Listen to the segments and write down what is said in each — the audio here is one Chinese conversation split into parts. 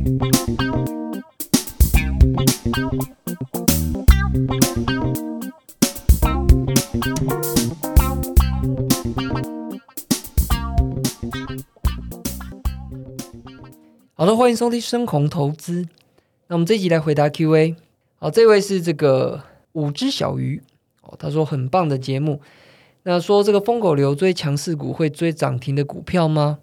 好的，欢迎收听深红投资。那我们这一集来回答 Q&A。好，这位是这个五只小鱼哦，他说很棒的节目。那说这个疯狗流追强势股会追涨停的股票吗？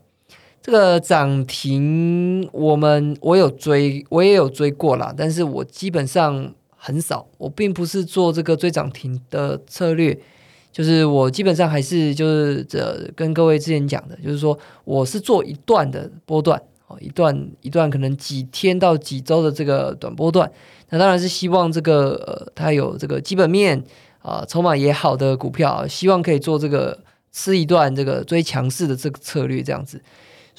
这个涨停我们我有追，我也有追过啦，但是我基本上很少，我并不是做这个追涨停的策略，就是我基本上还是就是这跟各位之前讲的，就是说我是做一段的波段。哦，一段一段可能几天到几周的这个短波段，那当然是希望这个呃，它有这个基本面啊，筹码也好的股票，希望可以做这个吃一段这个追强势的这个策略这样子。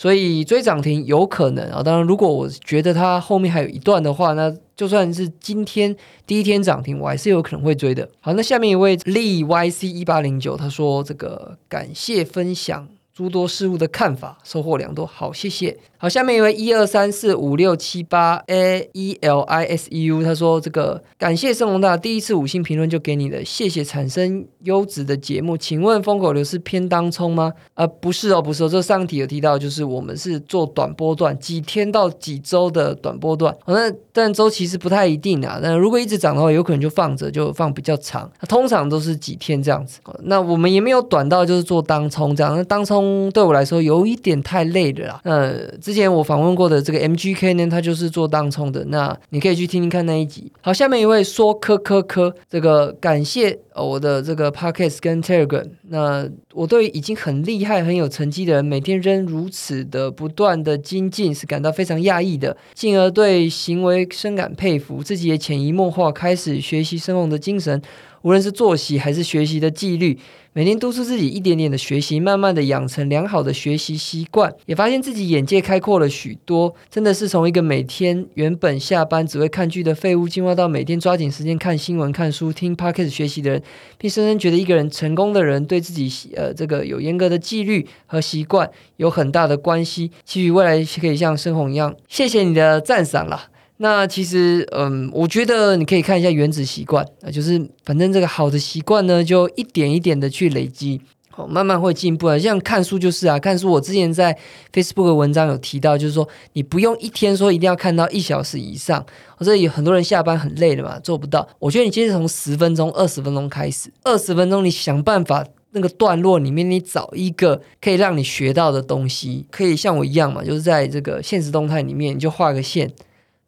所以追涨停有可能啊，当然如果我觉得它后面还有一段的话，那就算是今天第一天涨停，我还是有可能会追的。好，那下面一位 Lee YC 一八零九，他说这个感谢分享。诸多事物的看法，收获良多。好，谢谢。好，下面一位一二三四五六七八 A E L I S E U，他说：“这个感谢盛隆大第一次五星评论就给你的，谢谢。产生优质的节目，请问风口流是偏当冲吗？呃，不是哦，不是哦。这上题有提到，就是我们是做短波段，几天到几周的短波段。那但周期是不太一定的。那如果一直涨的话，有可能就放着，就放比较长。通常都是几天这样子。那我们也没有短到就是做当冲这样。那当冲。对我来说有一点太累了啦。呃，之前我访问过的这个 MGK 呢，他就是做当冲的。那你可以去听听看那一集。好，下面一位说科科科，这个感谢我的这个 Podcast 跟 Telegram。那我对已经很厉害、很有成绩的人，每天仍如此的不断的精进，是感到非常讶异的，进而对行为深感佩服，自己也潜移默化开始学习生动的精神。无论是作息还是学习的纪律，每天督促自己一点点的学习，慢慢的养成良好的学习习惯，也发现自己眼界开阔了许多。真的是从一个每天原本下班只会看剧的废物，进化到每天抓紧时间看新闻、看书、听 podcast 学习的人，并深深觉得一个人成功的人对自己呃这个有严格的纪律和习惯有很大的关系。期许未来可以像深红一样。谢谢你的赞赏啦。那其实，嗯，我觉得你可以看一下原子习惯啊，就是反正这个好的习惯呢，就一点一点的去累积，好，慢慢会进步啊。像看书就是啊，看书我之前在 Facebook 文章有提到，就是说你不用一天说一定要看到一小时以上，或者有很多人下班很累的嘛，做不到。我觉得你其实从十分钟、二十分钟开始，二十分钟你想办法那个段落里面，你找一个可以让你学到的东西，可以像我一样嘛，就是在这个现实动态里面，你就画个线。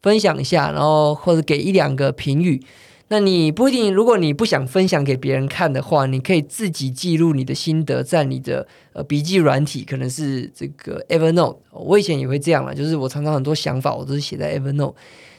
分享一下，然后或者给一两个评语。那你不一定，如果你不想分享给别人看的话，你可以自己记录你的心得，在你的呃笔记软体，可能是这个 Evernote。我以前也会这样了，就是我常常很多想法，我都是写在 Evernote。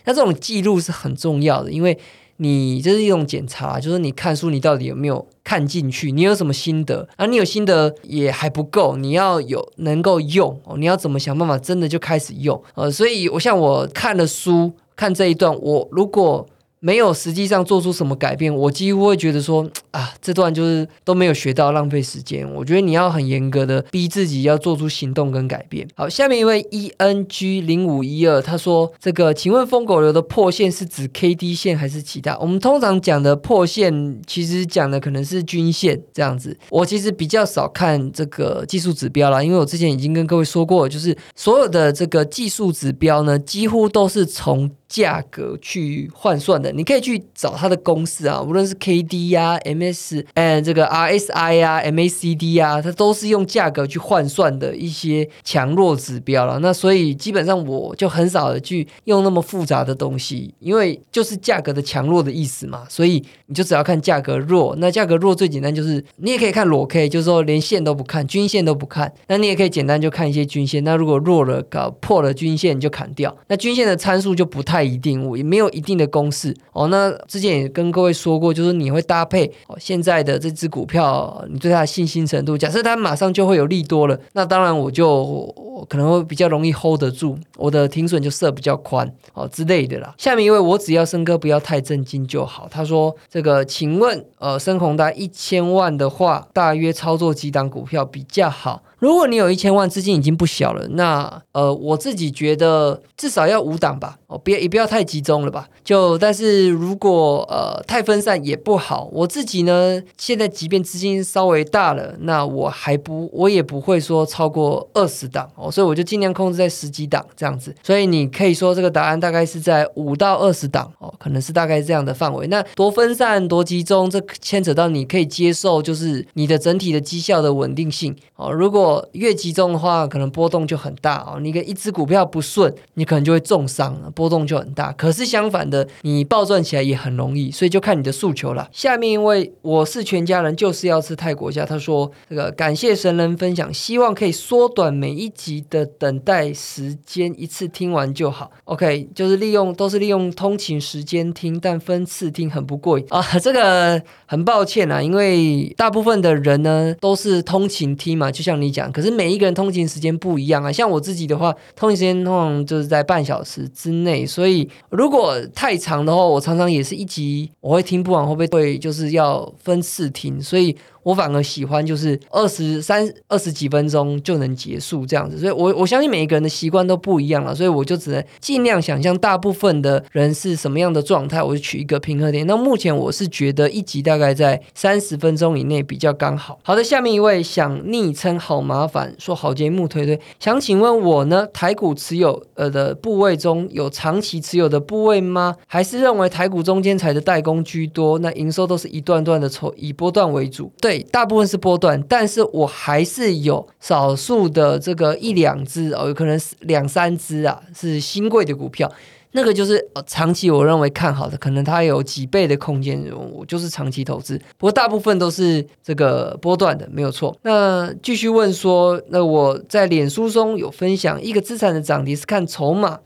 那这种记录是很重要的，因为。你这是一种检查，就是你看书，你到底有没有看进去？你有什么心得？而你有心得也还不够，你要有能够用哦。你要怎么想办法，真的就开始用？呃，所以我像我看了书，看这一段，我如果。没有实际上做出什么改变，我几乎会觉得说 啊，这段就是都没有学到，浪费时间。我觉得你要很严格的逼自己要做出行动跟改变。好，下面一位 E N G 零五一二，他说这个，请问疯狗流的破线是指 K D 线还是其他？我们通常讲的破线，其实讲的可能是均线这样子。我其实比较少看这个技术指标啦，因为我之前已经跟各位说过，就是所有的这个技术指标呢，几乎都是从价格去换算的，你可以去找它的公式啊，无论是 K D 呀、M S，嗯，这个 R S I 呀、M A C D 呀，它都是用价格去换算的一些强弱指标了。那所以基本上我就很少的去用那么复杂的东西，因为就是价格的强弱的意思嘛。所以你就只要看价格弱，那价格弱最简单就是你也可以看裸 K，就是说连线都不看，均线都不看。那你也可以简单就看一些均线。那如果弱了，搞破了均线就砍掉。那均线的参数就不太。一定，我也没有一定的公式哦。那之前也跟各位说过，就是你会搭配哦现在的这只股票，你对它的信心程度。假设它马上就会有利多了，那当然我就可能会比较容易 hold 得住，我的停损就设比较宽哦之类的啦。下面一位，我只要升哥不要太震惊就好。他说：“这个，请问呃，深宏达一千万的话，大约操作几档股票比较好？”如果你有一千万资金已经不小了，那呃，我自己觉得至少要五档吧，哦，别也不要太集中了吧。就但是如果呃太分散也不好。我自己呢，现在即便资金稍微大了，那我还不我也不会说超过二十档哦，所以我就尽量控制在十几档这样子。所以你可以说这个答案大概是在五到二十档哦，可能是大概这样的范围。那多分散多集中，这牵扯到你可以接受，就是你的整体的绩效的稳定性哦。如果越集中的话，可能波动就很大哦。你跟一只股票不顺，你可能就会重伤，波动就很大。可是相反的，你暴赚起来也很容易，所以就看你的诉求了。下面一位，我是全家人就是要吃泰国虾。他说：“这个感谢神人分享，希望可以缩短每一集的等待时间，一次听完就好。OK，就是利用都是利用通勤时间听，但分次听很不过瘾啊。这个很抱歉啊，因为大部分的人呢都是通勤听嘛，就像你讲，可是每一个人通勤时间不一样啊。像我自己的话，通勤时间通常就是在半小时之内，所以如果太长的话，我常常也是一集我会听不完，会不会。”就是要分次听，所以。我反而喜欢就是二十三二十几分钟就能结束这样子，所以我我相信每一个人的习惯都不一样了，所以我就只能尽量想象大部分的人是什么样的状态，我就取一个平衡点。那目前我是觉得一集大概在三十分钟以内比较刚好。好的，下面一位想昵称好麻烦，说好节目推推，想请问我呢，台股持有呃的部位中有长期持有的部位吗？还是认为台股中间才的代工居多？那营收都是一段段的抽，以波段为主？对。对，大部分是波段，但是我还是有少数的这个一两只哦，有可能两三只啊，是新贵的股票，那个就是长期我认为看好的，可能它有几倍的空间，我就是长期投资。不过大部分都是这个波段的，没有错。那继续问说，那我在脸书中有分享一个资产的涨跌是看筹码，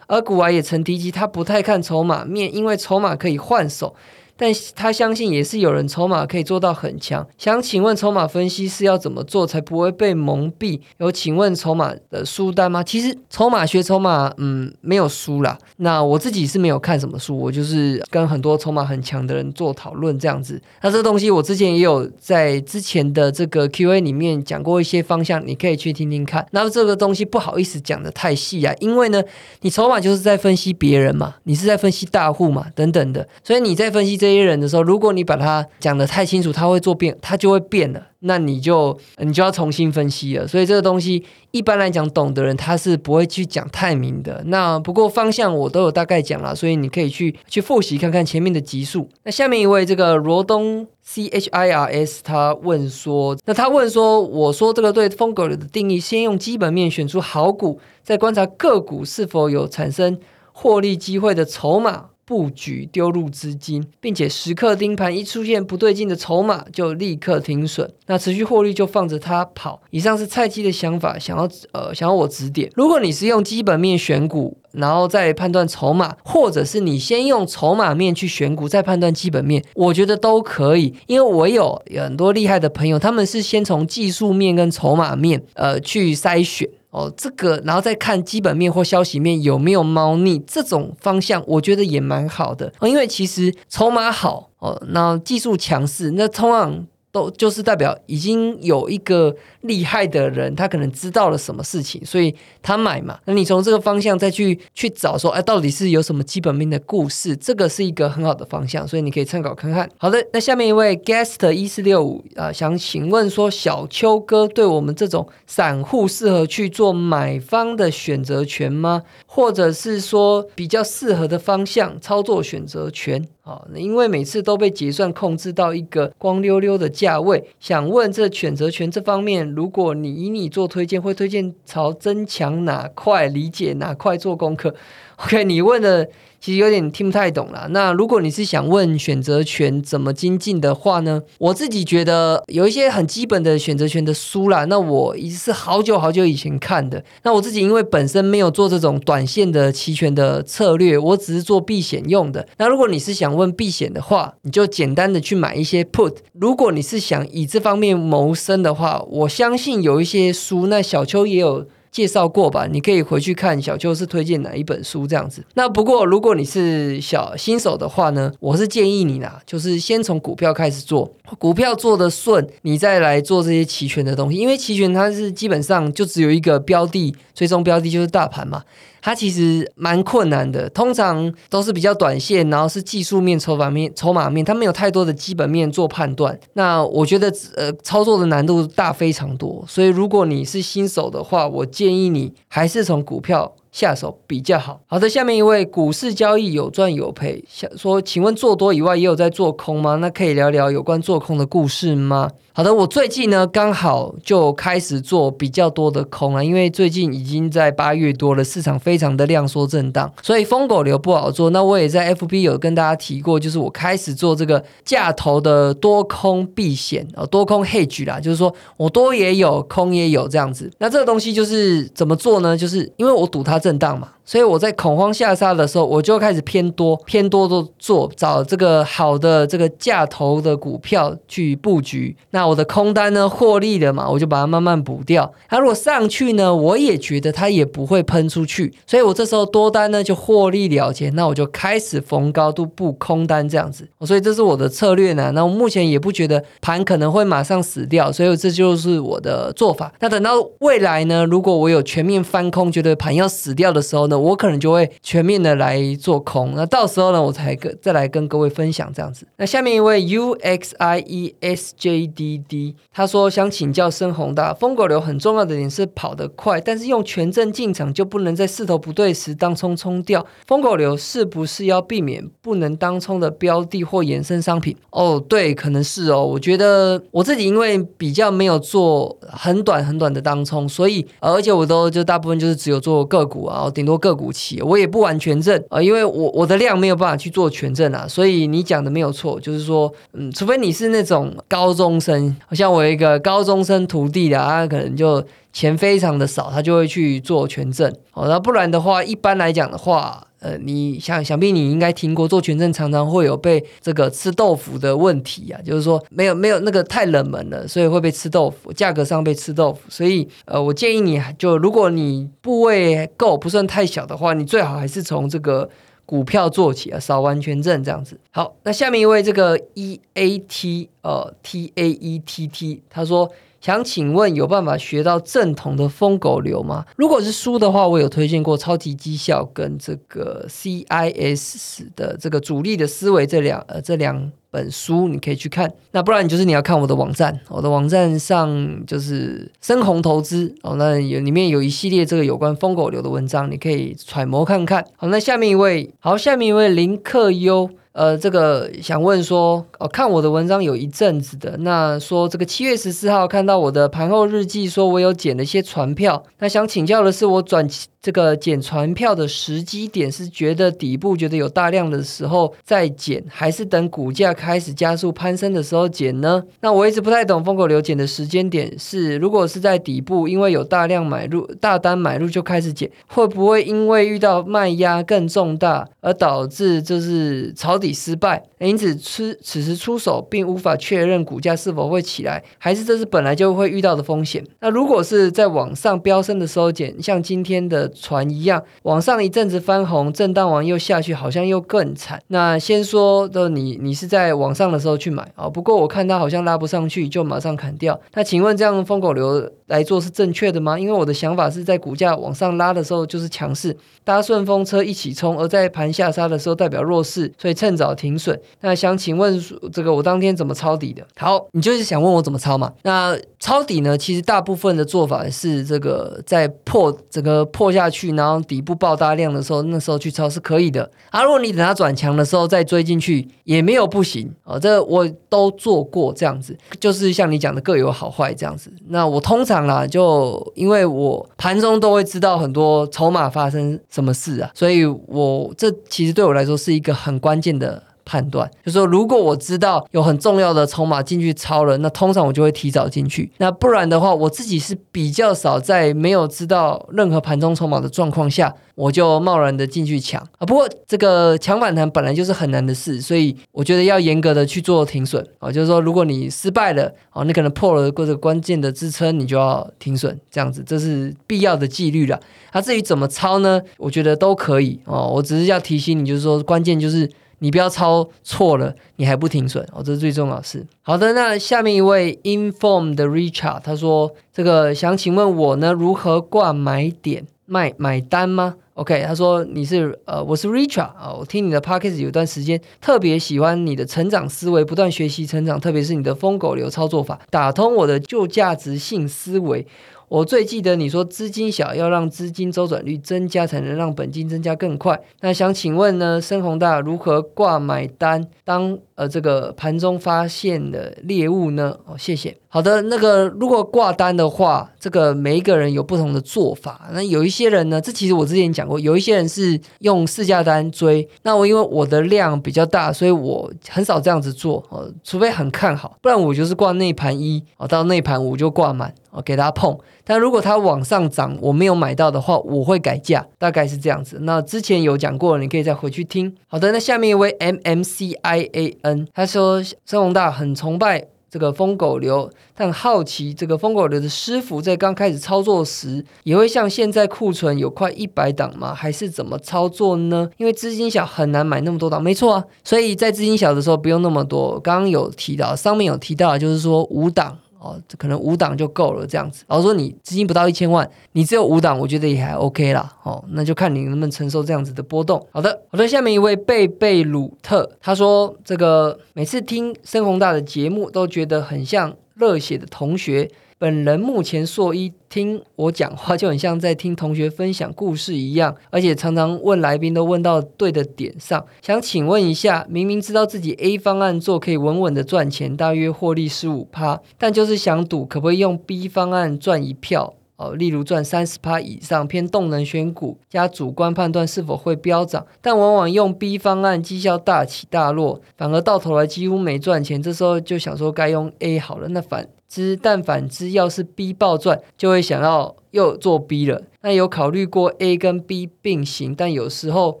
而古玩也曾提及他不太看筹码面，因为筹码可以换手。但他相信也是有人筹码可以做到很强。想请问筹码分析是要怎么做才不会被蒙蔽？有请问筹码的书单吗？其实筹码学筹码，嗯，没有书啦。那我自己是没有看什么书，我就是跟很多筹码很强的人做讨论这样子。那这个东西我之前也有在之前的这个 Q&A 里面讲过一些方向，你可以去听听看。那这个东西不好意思讲的太细啊，因为呢，你筹码就是在分析别人嘛，你是在分析大户嘛，等等的，所以你在分析这。这些人的时候，如果你把它讲的太清楚，他会做变，他就会变了。那你就你就要重新分析了。所以这个东西一般来讲，懂的人他是不会去讲太明的。那不过方向我都有大概讲了，所以你可以去去复习看看前面的集数。那下面一位这个罗东 C H I R S 他问说，那他问说，我说这个对风格的定义，先用基本面选出好股，再观察个股是否有产生获利机会的筹码。布局丢入资金，并且时刻盯盘，一出现不对劲的筹码就立刻停损。那持续获利就放着它跑。以上是菜鸡的想法，想要呃想要我指点。如果你是用基本面选股，然后再判断筹码，或者是你先用筹码面去选股，再判断基本面，我觉得都可以。因为我有很多厉害的朋友，他们是先从技术面跟筹码面呃去筛选。哦，这个，然后再看基本面或消息面有没有猫腻，这种方向我觉得也蛮好的。因为其实筹码好哦，那技术强势，那通常。都就是代表已经有一个厉害的人，他可能知道了什么事情，所以他买嘛。那你从这个方向再去去找说，哎，到底是有什么基本面的故事？这个是一个很好的方向，所以你可以参考看看。好的，那下面一位 guest 一四六五啊，想请问说，小邱哥对我们这种散户适合去做买方的选择权吗？或者是说比较适合的方向操作选择权？好，因为每次都被结算控制到一个光溜溜的价位，想问这选择权这方面，如果你以你做推荐，会推荐朝增强哪块？理解哪块做功课 OK，你问的。其实有点听不太懂了。那如果你是想问选择权怎么精进的话呢？我自己觉得有一些很基本的选择权的书啦。那我已是好久好久以前看的。那我自己因为本身没有做这种短线的期权的策略，我只是做避险用的。那如果你是想问避险的话，你就简单的去买一些 put。如果你是想以这方面谋生的话，我相信有一些书，那小邱也有。介绍过吧？你可以回去看小邱是推荐哪一本书这样子。那不过如果你是小新手的话呢，我是建议你啦，就是先从股票开始做，股票做的顺，你再来做这些期权的东西。因为期权它是基本上就只有一个标的，最终标的就是大盘嘛。它其实蛮困难的，通常都是比较短线，然后是技术面、筹码面、筹码面，它没有太多的基本面做判断。那我觉得呃，操作的难度大非常多，所以如果你是新手的话，我建议你还是从股票下手比较好。好的，下面一位股市交易有赚有赔，想说，请问做多以外也有在做空吗？那可以聊聊有关做空的故事吗？好的，我最近呢刚好就开始做比较多的空了，因为最近已经在八月多了，市场非常的量缩震荡，所以疯狗流不好做。那我也在 FB 有跟大家提过，就是我开始做这个价头的多空避险啊，多空 hedge 啦，就是说我多也有，空也有这样子。那这个东西就是怎么做呢？就是因为我赌它震荡嘛。所以我在恐慌下杀的时候，我就开始偏多，偏多的做，找这个好的这个价头的股票去布局。那我的空单呢，获利了嘛，我就把它慢慢补掉。它如果上去呢，我也觉得它也不会喷出去，所以我这时候多单呢就获利了结。那我就开始逢高度布空单这样子。所以这是我的策略呢。那我目前也不觉得盘可能会马上死掉，所以这就是我的做法。那等到未来呢，如果我有全面翻空，觉得盘要死掉的时候呢？我可能就会全面的来做空，那到时候呢，我才跟再来跟各位分享这样子。那下面一位 U X I E S J D D，他说想请教深宏大，疯狗流很重要的点是跑得快，但是用权证进场就不能在势头不对时当冲冲掉。疯狗流是不是要避免不能当冲的标的或衍生商品？哦，对，可能是哦。我觉得我自己因为比较没有做很短很短的当冲，所以而且我都就大部分就是只有做个股啊，顶多。个股期，我也不玩全证啊，因为我我的量没有办法去做全证啊，所以你讲的没有错，就是说，嗯，除非你是那种高中生，好像我一个高中生徒弟的，他可能就钱非常的少，他就会去做权证，哦，那不然的话，一般来讲的话。呃，你想想必你应该听过做权证常常会有被这个吃豆腐的问题啊，就是说没有没有那个太冷门了，所以会被吃豆腐，价格上被吃豆腐。所以呃，我建议你就如果你部位够不算太小的话，你最好还是从这个股票做起啊，少玩权证这样子。好，那下面一位这个 E A T 呃 T A E T T，他说。想请问有办法学到正统的疯狗流吗？如果是书的话，我有推荐过《超级绩效》跟这个 CIS 的这个主力的思维这两呃这两本书，你可以去看。那不然你就是你要看我的网站，我的网站上就是深红投资哦，那有里面有一系列这个有关疯狗流的文章，你可以揣摩看看。好，那下面一位，好，下面一位林克优。呃，这个想问说，哦，看我的文章有一阵子的，那说这个七月十四号看到我的盘后日记，说我有捡了一些船票，那想请教的是，我转这个减船票的时机点是觉得底部觉得有大量的时候再减，还是等股价开始加速攀升的时候减呢？那我一直不太懂风口流减的时间点是，如果是在底部，因为有大量买入大单买入就开始减，会不会因为遇到卖压更重大而导致就是抄底？失败，因此此此时出手并无法确认股价是否会起来，还是这是本来就会遇到的风险。那如果是在往上飙升的时候减，像今天的船一样，往上一阵子翻红，震荡完又下去，好像又更惨。那先说的你，你是在往上的时候去买啊？不过我看它好像拉不上去，就马上砍掉。那请问这样疯狗流来做是正确的吗？因为我的想法是在股价往上拉的时候就是强势，搭顺风车一起冲；而在盘下杀的时候代表弱势，所以趁。早停损。那想请问这个我当天怎么抄底的？好，你就是想问我怎么抄嘛？那抄底呢？其实大部分的做法是这个在破整个破下下去，然后底部爆大量的时候，那时候去抄是可以的。啊，如果你等它转强的时候再追进去，也没有不行啊。这我都做过这样子，就是像你讲的各有好坏这样子。那我通常啦，就因为我盘中都会知道很多筹码发生什么事啊，所以我这其实对我来说是一个很关键的。判断。就是说如果我知道有很重要的筹码进去抄了，那通常我就会提早进去。那不然的话，我自己是比较少在没有知道任何盘中筹码的状况下。我就贸然的进去抢啊！不过这个抢反弹本来就是很难的事，所以我觉得要严格的去做停损啊。就是说，如果你失败了啊，你可能破了或者关键的支撑，你就要停损，这样子这是必要的纪律了。那至于怎么抄呢？我觉得都可以哦。我只是要提醒你，就是说关键就是你不要抄错了，你还不停损哦，这是最重要的事。好的，那下面一位 inform 的 Richard 他说：“这个想请问我呢，如何挂买点卖买单吗？” OK，他说你是呃，我是 Richard 啊，我听你的 Podcast 有段时间，特别喜欢你的成长思维，不断学习成长，特别是你的疯狗流操作法，打通我的旧价值性思维。我最记得你说资金小要让资金周转率增加，才能让本金增加更快。那想请问呢，深宏大如何挂买单？当呃这个盘中发现的猎物呢？哦，谢谢。好的，那个如果挂单的话，这个每一个人有不同的做法。那有一些人呢，这其实我之前讲过，有一些人是用市价单追。那我因为我的量比较大，所以我很少这样子做哦，除非很看好，不然我就是挂内盘一哦，到内盘五就挂满。我给它碰，但如果它往上涨，我没有买到的话，我会改价，大概是这样子。那之前有讲过，你可以再回去听。好的，那下面一位 M M C I A N，他说申宏大很崇拜这个疯狗流，但好奇这个疯狗流的师傅在刚开始操作时，也会像现在库存有快一百档吗？还是怎么操作呢？因为资金小很难买那么多档，没错啊。所以在资金小的时候不用那么多。刚刚有提到，上面有提到，就是说五档。哦，这可能五档就够了，这样子。然后说你资金不到一千万，你只有五档，我觉得也还 OK 啦。哦，那就看你能不能承受这样子的波动。好的，好的。下面一位贝贝鲁特，他说这个每次听深宏大的节目，都觉得很像热血的同学。本人目前硕一，听我讲话就很像在听同学分享故事一样，而且常常问来宾都问到对的点上。想请问一下，明明知道自己 A 方案做可以稳稳的赚钱，大约获利十五趴，但就是想赌可不可以用 B 方案赚一票哦，例如赚三十趴以上，偏动能选股加主观判断是否会飙涨，但往往用 B 方案绩效大起大落，反而到头来几乎没赚钱。这时候就想说该用 A 好了，那反。之但反之，要是 B 暴赚，就会想要又做 B 了。那有考虑过 A 跟 B 并行，但有时候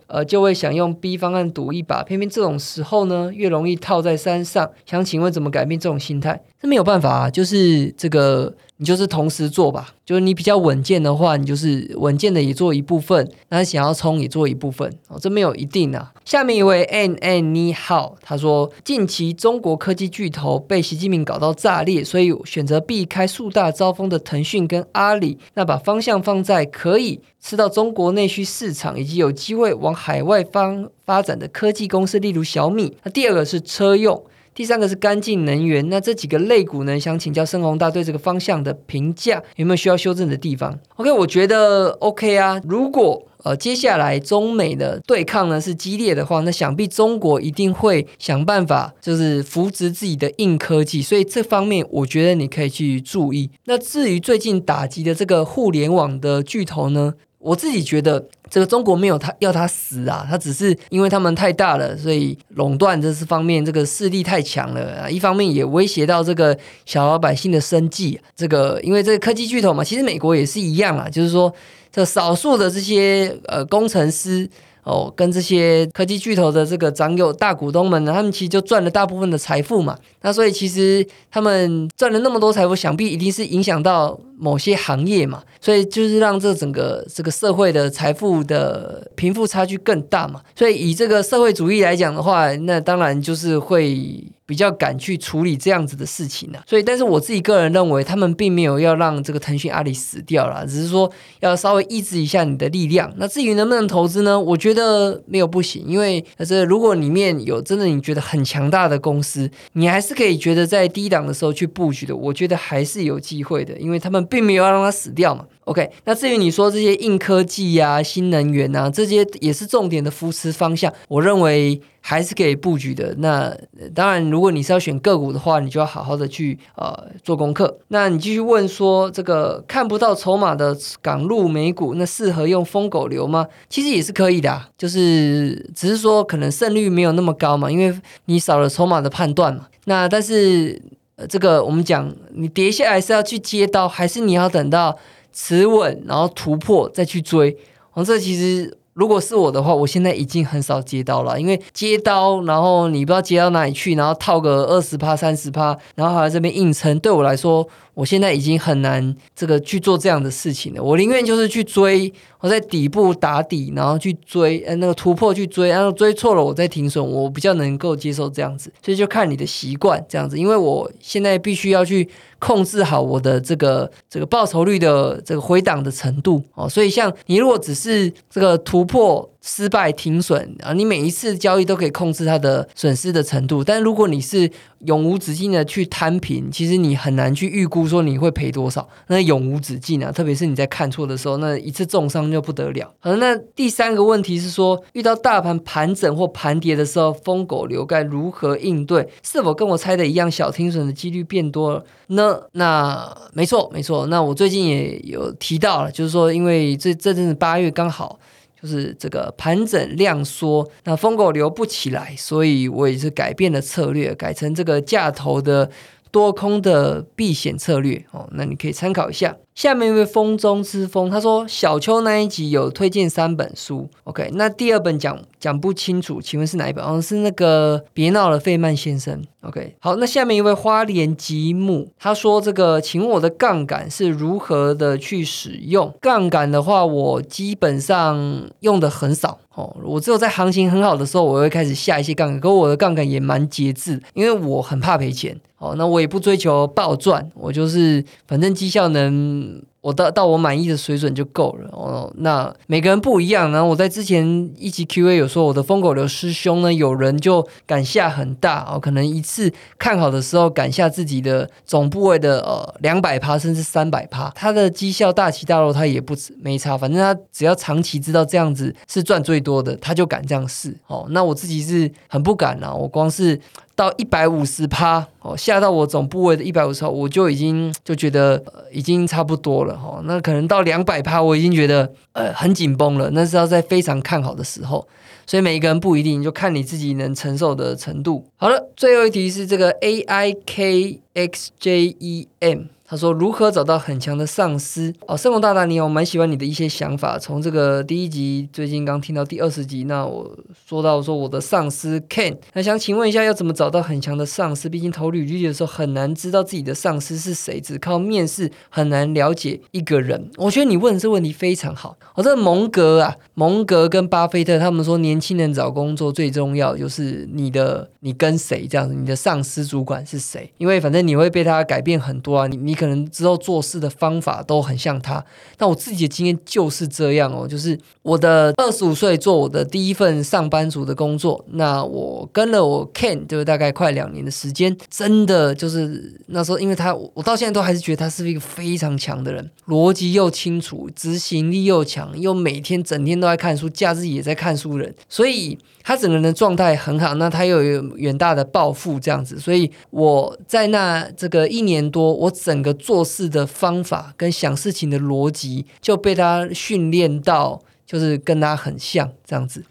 呃就会想用 B 方案赌一把。偏偏这种时候呢，越容易套在山上。想请问怎么改变这种心态？这没有办法啊，就是这个。你就是同时做吧，就是你比较稳健的话，你就是稳健的也做一部分，那想要冲也做一部分哦，这没有一定啊。下面一位 N N 你好，他说近期中国科技巨头被习近平搞到炸裂，所以选择避开树大招风的腾讯跟阿里，那把方向放在可以吃到中国内需市场以及有机会往海外方发展的科技公司，例如小米。那第二个是车用。第三个是干净能源，那这几个类股呢？想请教盛宏大对这个方向的评价，有没有需要修正的地方？OK，我觉得 OK 啊。如果呃接下来中美的对抗呢是激烈的话，那想必中国一定会想办法，就是扶植自己的硬科技。所以这方面我觉得你可以去注意。那至于最近打击的这个互联网的巨头呢？我自己觉得，这个中国没有他要他死啊，他只是因为他们太大了，所以垄断这是方面，这个势力太强了啊。一方面也威胁到这个小老百姓的生计。这个因为这个科技巨头嘛，其实美国也是一样啊，就是说这少数的这些呃工程师。哦，跟这些科技巨头的这个掌有大股东们呢，他们其实就赚了大部分的财富嘛。那所以其实他们赚了那么多财富，想必一定是影响到某些行业嘛。所以就是让这整个这个社会的财富的贫富差距更大嘛。所以以这个社会主义来讲的话，那当然就是会。比较敢去处理这样子的事情呢，所以，但是我自己个人认为，他们并没有要让这个腾讯阿里死掉了，只是说要稍微抑制一下你的力量。那至于能不能投资呢？我觉得没有不行，因为可是如果里面有真的你觉得很强大的公司，你还是可以觉得在低档的时候去布局的，我觉得还是有机会的，因为他们并没有要让它死掉嘛。OK，那至于你说这些硬科技呀、新能源啊，这些也是重点的扶持方向，我认为还是可以布局的。那当然，如果你是要选个股的话，你就要好好的去呃做功课。那你继续问说，这个看不到筹码的港陆美股，那适合用疯狗流吗？其实也是可以的，啊就是只是说可能胜率没有那么高嘛，因为你少了筹码的判断嘛。那但是呃，这个我们讲，你跌下来是要去接刀，还是你要等到？持稳，然后突破再去追，哦，这其实如果是我的话，我现在已经很少接刀了，因为接刀，然后你不知道接到哪里去，然后套个二十趴、三十趴，然后还在这边硬撑，对我来说。我现在已经很难这个去做这样的事情了。我宁愿就是去追，我在底部打底，然后去追，呃，那个突破去追，然后追错了我再停损，我比较能够接受这样子。所以就看你的习惯这样子，因为我现在必须要去控制好我的这个这个报酬率的这个回档的程度哦。所以像你如果只是这个突破失败停损啊，你每一次交易都可以控制它的损失的程度。但如果你是永无止境的去摊平，其实你很难去预估。说你会赔多少？那永无止境啊！特别是你在看错的时候，那一次重伤就不得了。好，那第三个问题是说，遇到大盘盘整或盘跌的时候，疯狗流该如何应对？是否跟我猜的一样，小听损的几率变多了呢？那没错，没错。那我最近也有提到了，就是说，因为这这阵子八月刚好就是这个盘整量缩，那疯狗流不起来，所以我也是改变了策略，改成这个价头的。多空的避险策略哦，那你可以参考一下。下面一位风中之风，他说小秋那一集有推荐三本书，OK，那第二本讲讲不清楚，请问是哪一本？哦，是那个别闹了，费曼先生，OK。好，那下面一位花莲吉木，他说这个，请问我的杠杆是如何的去使用？杠杆的话，我基本上用的很少哦，我只有在行情很好的时候，我会开始下一些杠杆，可我的杠杆也蛮节制，因为我很怕赔钱。哦，那我也不追求暴赚，我就是反正绩效能。我到到我满意的水准就够了哦。那每个人不一样。然后我在之前一集 Q A 有说，我的疯狗流师兄呢，有人就敢下很大哦，可能一次看好的时候敢下自己的总部位的呃两百趴甚至三百趴，他的绩效大起大落，他也不没差。反正他只要长期知道这样子是赚最多的，他就敢这样试哦。那我自己是很不敢啊，我光是到一百五十趴哦，下到我总部位的一百五十趴，我就已经就觉得呃已经差不多了。哦，那可能到两百趴，我已经觉得呃很紧绷了。那是要在非常看好的时候，所以每一个人不一定，就看你自己能承受的程度。好了，最后一题是这个 A I K X J E M。他说：“如何找到很强的上司？”哦，圣龙大大，你好，我蛮喜欢你的一些想法。从这个第一集，最近刚听到第二十集，那我说到说我的上司 Ken，那想请问一下，要怎么找到很强的上司？毕竟投履历的时候很难知道自己的上司是谁，只靠面试很难了解一个人。我觉得你问这问题非常好。哦，这蒙格啊，蒙格跟巴菲特他们说，年轻人找工作最重要就是你的你跟谁这样子，你的上司主管是谁？因为反正你会被他改变很多啊，你你。可能之后做事的方法都很像他，那我自己的经验就是这样哦，就是我的二十五岁做我的第一份上班族的工作，那我跟了我 Ken 就是大概快两年的时间，真的就是那时候，因为他我到现在都还是觉得他是一个非常强的人，逻辑又清楚，执行力又强，又每天整天都在看书，假日也在看书人，所以。他整个人的状态很好，那他又有远大的抱负这样子，所以我在那这个一年多，我整个做事的方法跟想事情的逻辑就被他训练到，就是跟他很像这样子。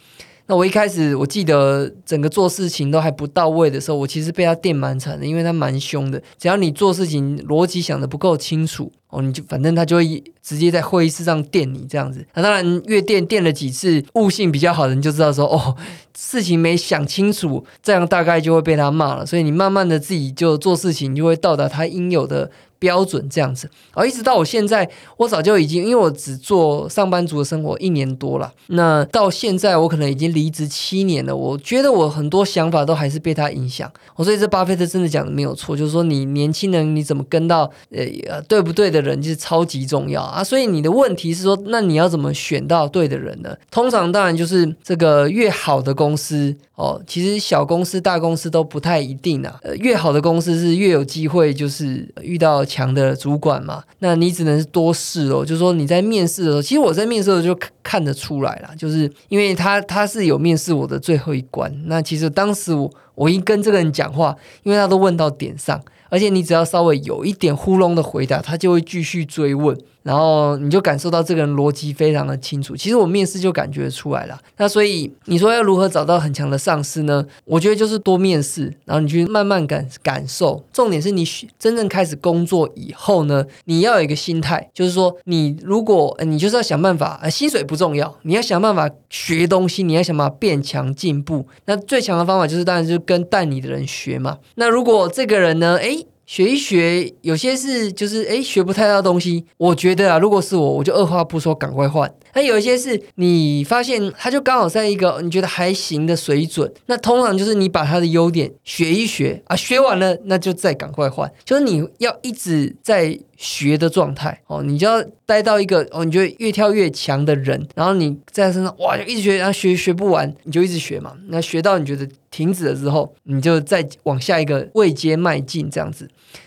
那我一开始我记得整个做事情都还不到位的时候，我其实被他电蛮惨的，因为他蛮凶的。只要你做事情逻辑想的不够清楚哦，你就反正他就会直接在会议室上电你这样子。那当然越电电了几次，悟性比较好的人就知道说哦，事情没想清楚，这样大概就会被他骂了。所以你慢慢的自己就做事情就会到达他应有的。标准这样子，而一直到我现在，我早就已经，因为我只做上班族的生活一年多了，那到现在我可能已经离职七年了。我觉得我很多想法都还是被他影响。我所以这巴菲特真的讲的没有错，就是说你年轻人你怎么跟到呃对不对的人，就是超级重要啊。所以你的问题是说，那你要怎么选到对的人呢？通常当然就是这个越好的公司哦，其实小公司大公司都不太一定啊。呃，越好的公司是越有机会，就是遇到。强的主管嘛，那你只能是多试哦。就是说你在面试的时候，其实我在面试的时候就看得出来啦，就是因为他他是有面试我的最后一关。那其实当时我我一跟这个人讲话，因为他都问到点上，而且你只要稍微有一点糊弄的回答，他就会继续追问。然后你就感受到这个人逻辑非常的清楚。其实我面试就感觉出来了。那所以你说要如何找到很强的上司呢？我觉得就是多面试，然后你去慢慢感感受。重点是你真正开始工作以后呢，你要有一个心态，就是说你如果你就是要想办法，呃，薪水不重要，你要想办法学东西，你要想办法变强进步。那最强的方法就是当然就是跟带你的人学嘛。那如果这个人呢，诶。学一学，有些是就是哎学不太到东西。我觉得啊，如果是我，我就二话不说赶快换。那有一些是你发现他就刚好在一个你觉得还行的水准，那通常就是你把他的优点学一学啊，学完了那就再赶快换。就是你要一直在学的状态哦，你就要待到一个哦，你觉得越跳越强的人，然后你在他身上哇就一直学，然后学学不完，你就一直学嘛。那学到你觉得停止了之后，你就再往下一个位阶迈进，这样子。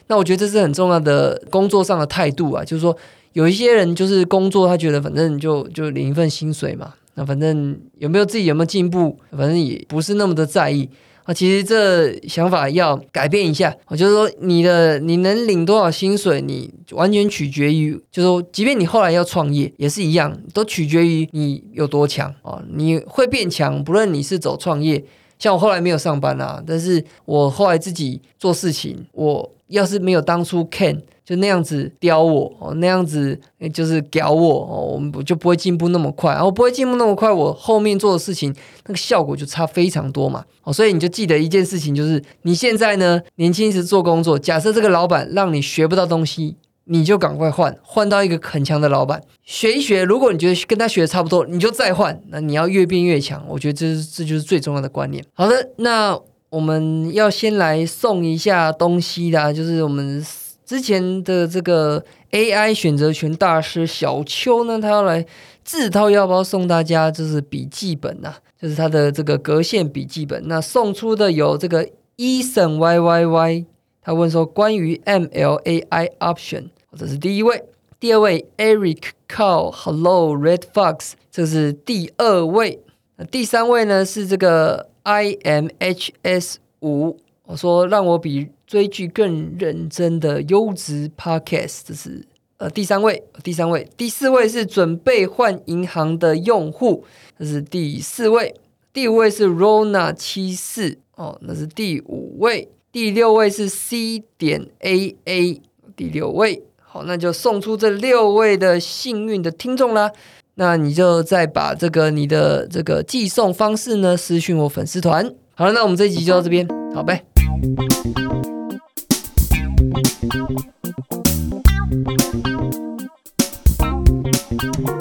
那我觉得这是很重要的工作上的态度啊，就是说有一些人就是工作，他觉得反正就就领一份薪水嘛，那反正有没有自己有没有进步，反正也不是那么的在意啊。其实这想法要改变一下，我就是说你的你能领多少薪水，你完全取决于，就是说即便你后来要创业也是一样，都取决于你有多强啊。你会变强，不论你是走创业，像我后来没有上班啊，但是我后来自己做事情，我。要是没有当初 Ken 就那样子刁我哦，那样子就是屌我哦，我们就不会进步那么快。然后不会进步那么快，我后面做的事情那个效果就差非常多嘛。哦，所以你就记得一件事情，就是你现在呢年轻时做工作，假设这个老板让你学不到东西，你就赶快换，换到一个很强的老板学一学。如果你觉得跟他学的差不多，你就再换。那你要越变越强，我觉得这是这就是最重要的观念。好的，那。我们要先来送一下东西的，就是我们之前的这个 AI 选择权大师小邱呢，他要来自掏腰包送大家，就是笔记本呐，就是他的这个隔线笔记本。那送出的有这个 Eason Y Y Y，他问说关于 MLAI option，这是第一位。第二位 Eric Cow Hello Red Fox，这是第二位。那第三位呢是这个。I M H S 五，我说让我比追剧更认真的优质 Podcast，这是呃第三位，第三位，第四位是准备换银行的用户，这是第四位，第五位是 Rona 七四哦，那是第五位，第六位是 C 点 A A，第六位，好，那就送出这六位的幸运的听众啦。那你就再把这个你的这个寄送方式呢私讯我粉丝团。好了，那我们这一集就到这边，好呗 Thank you.